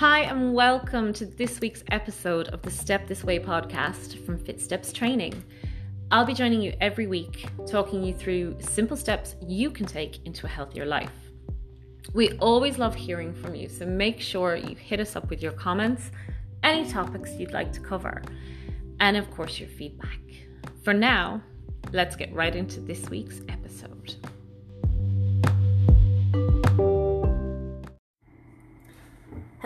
Hi, and welcome to this week's episode of the Step This Way podcast from FitSteps Training. I'll be joining you every week, talking you through simple steps you can take into a healthier life. We always love hearing from you, so make sure you hit us up with your comments, any topics you'd like to cover, and of course, your feedback. For now, let's get right into this week's episode.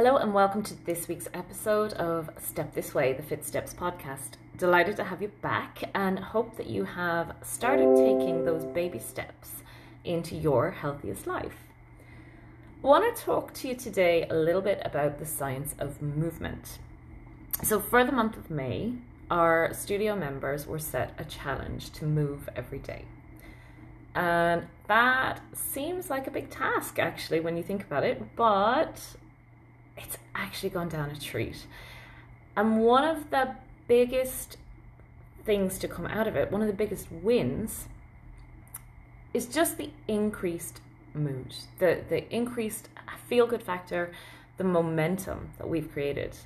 Hello, and welcome to this week's episode of Step This Way, the FitSteps podcast. Delighted to have you back and hope that you have started taking those baby steps into your healthiest life. I want to talk to you today a little bit about the science of movement. So, for the month of May, our studio members were set a challenge to move every day. And that seems like a big task, actually, when you think about it, but it's actually gone down a treat. And one of the biggest things to come out of it, one of the biggest wins, is just the increased mood, the, the increased feel good factor, the momentum that we've created.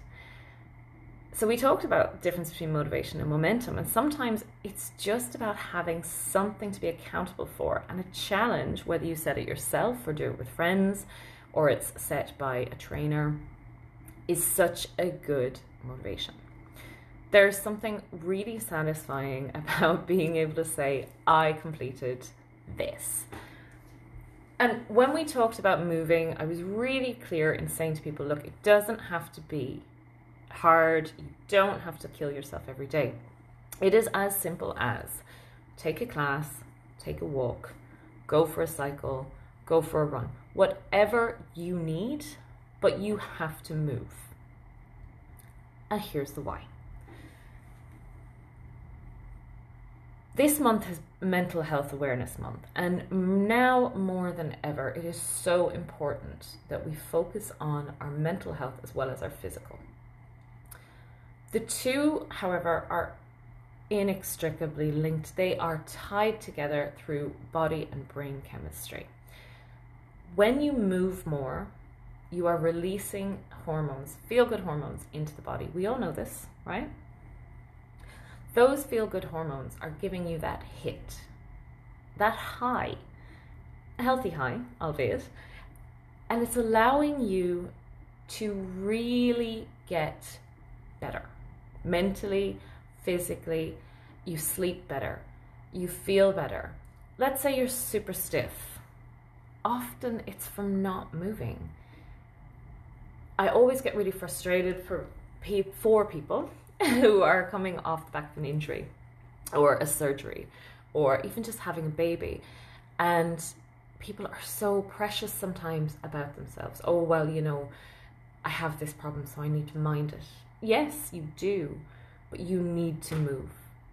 So, we talked about difference between motivation and momentum, and sometimes it's just about having something to be accountable for and a challenge, whether you set it yourself or do it with friends or it's set by a trainer, is such a good motivation. There's something really satisfying about being able to say, I completed this. And when we talked about moving, I was really clear in saying to people, look, it doesn't have to be hard. You don't have to kill yourself every day. It is as simple as take a class, take a walk, go for a cycle, go for a run whatever you need, but you have to move. And here's the why. This month is Mental Health Awareness Month, and now more than ever, it is so important that we focus on our mental health as well as our physical. The two, however, are inextricably linked. They are tied together through body and brain chemistry when you move more, you are releasing hormones, feel good hormones, into the body. We all know this, right? Those feel good hormones are giving you that hit, that high, healthy high, albeit, and it's allowing you to really get better mentally, physically. You sleep better, you feel better. Let's say you're super stiff often it's from not moving. I always get really frustrated for for people who are coming off the back of an injury or a surgery or even just having a baby and people are so precious sometimes about themselves. Oh well, you know, I have this problem so I need to mind it. Yes, you do, but you need to move.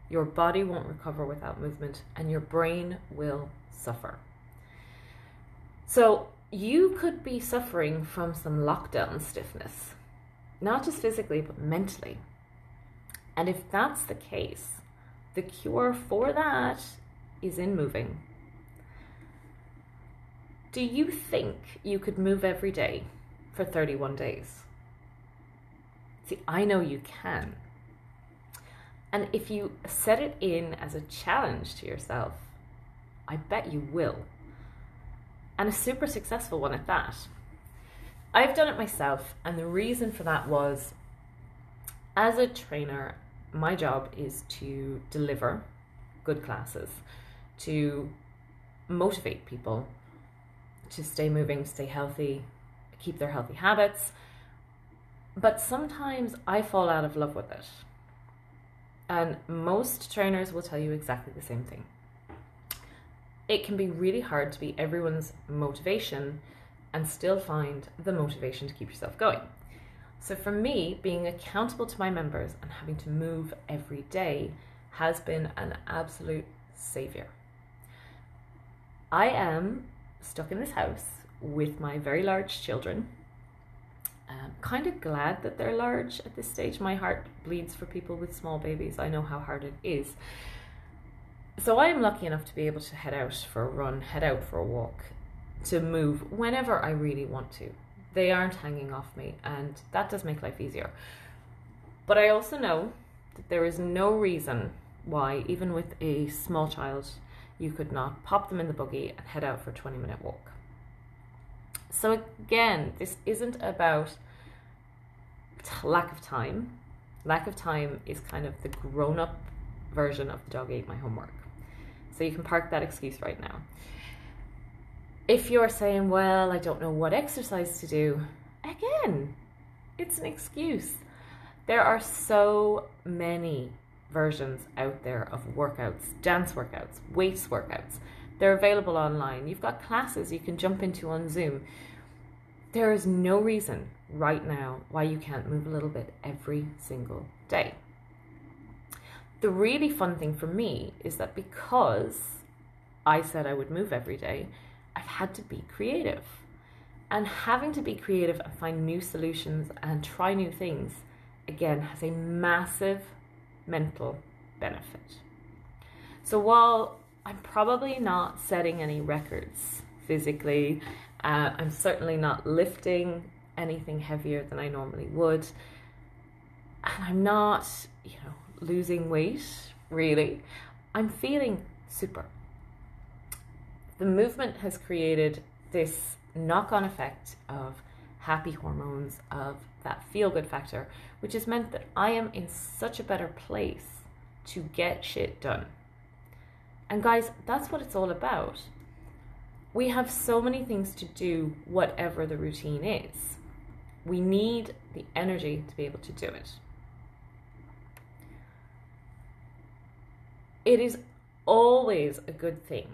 Your body won't recover without movement and your brain will suffer. So you could be suffering from some lockdown stiffness, not just physically, but mentally. And if that's the case, the cure for that is in moving. Do you think you could move every day for 31 days? See, I know you can. And if you set it in as a challenge to yourself, I bet you will and a super successful one at that. I've done it myself, and the reason for that was as a trainer, my job is to deliver good classes, to motivate people to stay moving, stay healthy, keep their healthy habits. But sometimes I fall out of love with it. And most trainers will tell you exactly the same thing it can be really hard to be everyone's motivation and still find the motivation to keep yourself going. So, for me, being accountable to my members and having to move every day has been an absolute savior. I am stuck in this house with my very large children. Um, I'm kind of glad that they're large at this stage. My heart bleeds for people with small babies. I know how hard it is so I am lucky enough to be able to head out for a run, head out for a walk, to move whenever I really want to. they aren't hanging off me, and that does make life easier. But I also know that there is no reason why, even with a small child, you could not pop them in the buggy and head out for a 20 minute walk. So, again, this isn't about lack of time. Lack of time is kind of the grown up version of the dog ate my homework. So, you can park that excuse right now. If you're saying, well, I don't know what exercise to do, again, it's an excuse. There are so many versions out there of workouts, dance workouts, weights workouts. They're available online. You've got classes you can jump into on Zoom. There is no reason right now why you can't move a little bit every single day. The really fun thing for me is that because I said I would move every day, I've had to be creative. And having to be creative and find new solutions and try new things, again, has a massive mental benefit. So while I'm probably not setting any records physically, uh, I'm certainly not lifting anything heavier than I normally would, and I'm not, you know, losing weight really. I'm feeling super. The movement has created this knock on effect of happy hormones, of that feel good factor, which has meant that I am in such a better place to get shit done. And guys, that's what it's all about. We have so many things to do, whatever the routine is. We need the energy to be able to do it. It is always a good thing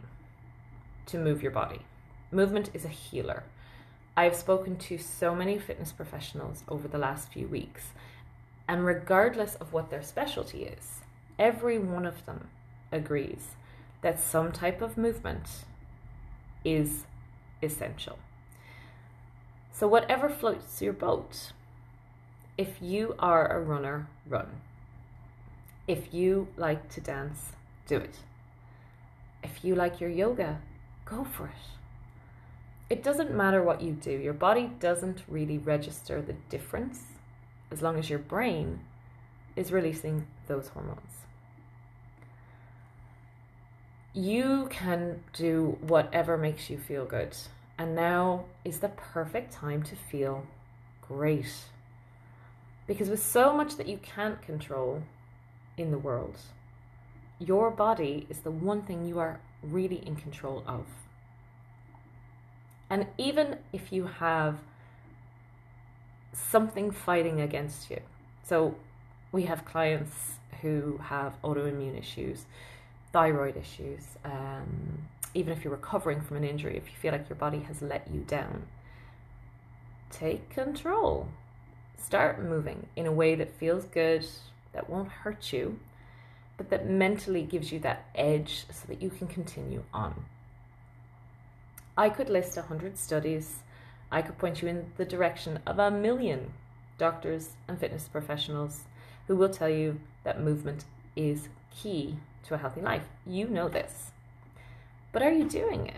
to move your body. Movement is a healer. I've spoken to so many fitness professionals over the last few weeks, and regardless of what their specialty is, every one of them agrees that some type of movement is essential. So, whatever floats your boat, if you are a runner, run. If you like to dance, do it. If you like your yoga, go for it it doesn't matter what you do, your body doesn't really register the difference as long as your brain is releasing those hormones. You can do whatever makes you feel good, and now is the perfect time to feel great. Because with so much that you can't control in the world, your body is the one thing you are really in control of. And even if you have something fighting against you, so we have clients who have autoimmune issues, thyroid issues, um, even if you're recovering from an injury, if you feel like your body has let you down, take control. Start moving in a way that feels good, that won't hurt you, but that mentally gives you that edge so that you can continue on. I could list a 100 studies. I could point you in the direction of a million doctors and fitness professionals who will tell you that movement is key to a healthy life. You know this. But are you doing it?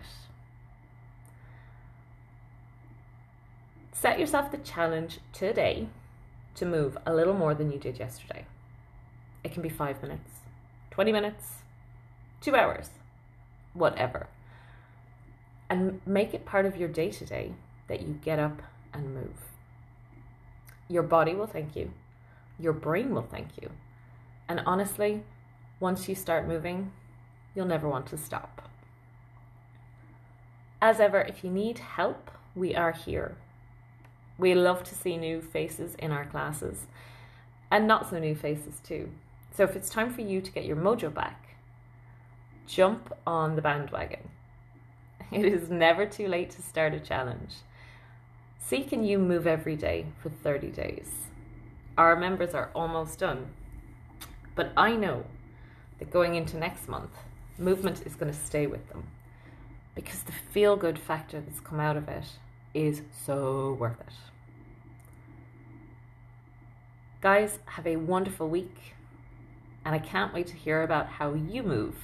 Set yourself the challenge today to move a little more than you did yesterday. It can be five minutes, 20 minutes, two hours, whatever and make it part of your day to day that you get up and move. Your body will thank you, your brain will thank you. And honestly, once you start moving, you'll never want to stop. As ever, if you need help, we are here. We love to see new faces in our classes and not so new faces too. So if it's time for you to get your mojo back, jump on the bandwagon. It is never too late to start a challenge. See can you move every day for 30 days? Our members are almost done. But I know that going into next month, movement is going to stay with them because the feel good factor that's come out of it is so worth it. Guys, have a wonderful week, and I can't wait to hear about how you move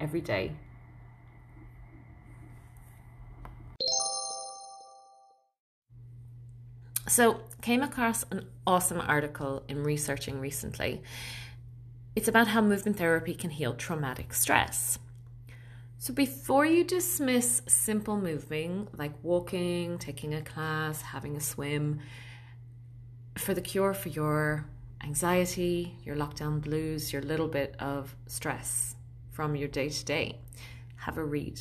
every day So, came across an awesome article in researching recently. It's about how movement therapy can heal traumatic stress. So, before you dismiss simple moving like walking, taking a class, having a swim, for the cure for your anxiety, your lockdown blues, your little bit of stress from your day to day, have a read.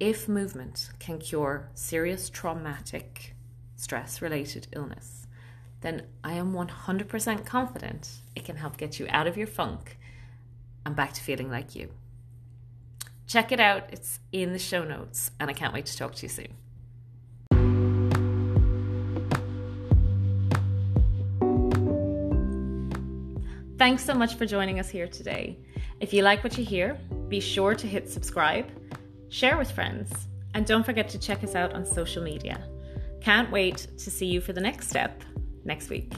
If movement can cure serious traumatic stress related illness, then I am 100% confident it can help get you out of your funk and back to feeling like you. Check it out, it's in the show notes, and I can't wait to talk to you soon. Thanks so much for joining us here today. If you like what you hear, be sure to hit subscribe, share with friends, and don't forget to check us out on social media. Can't wait to see you for the next step next week.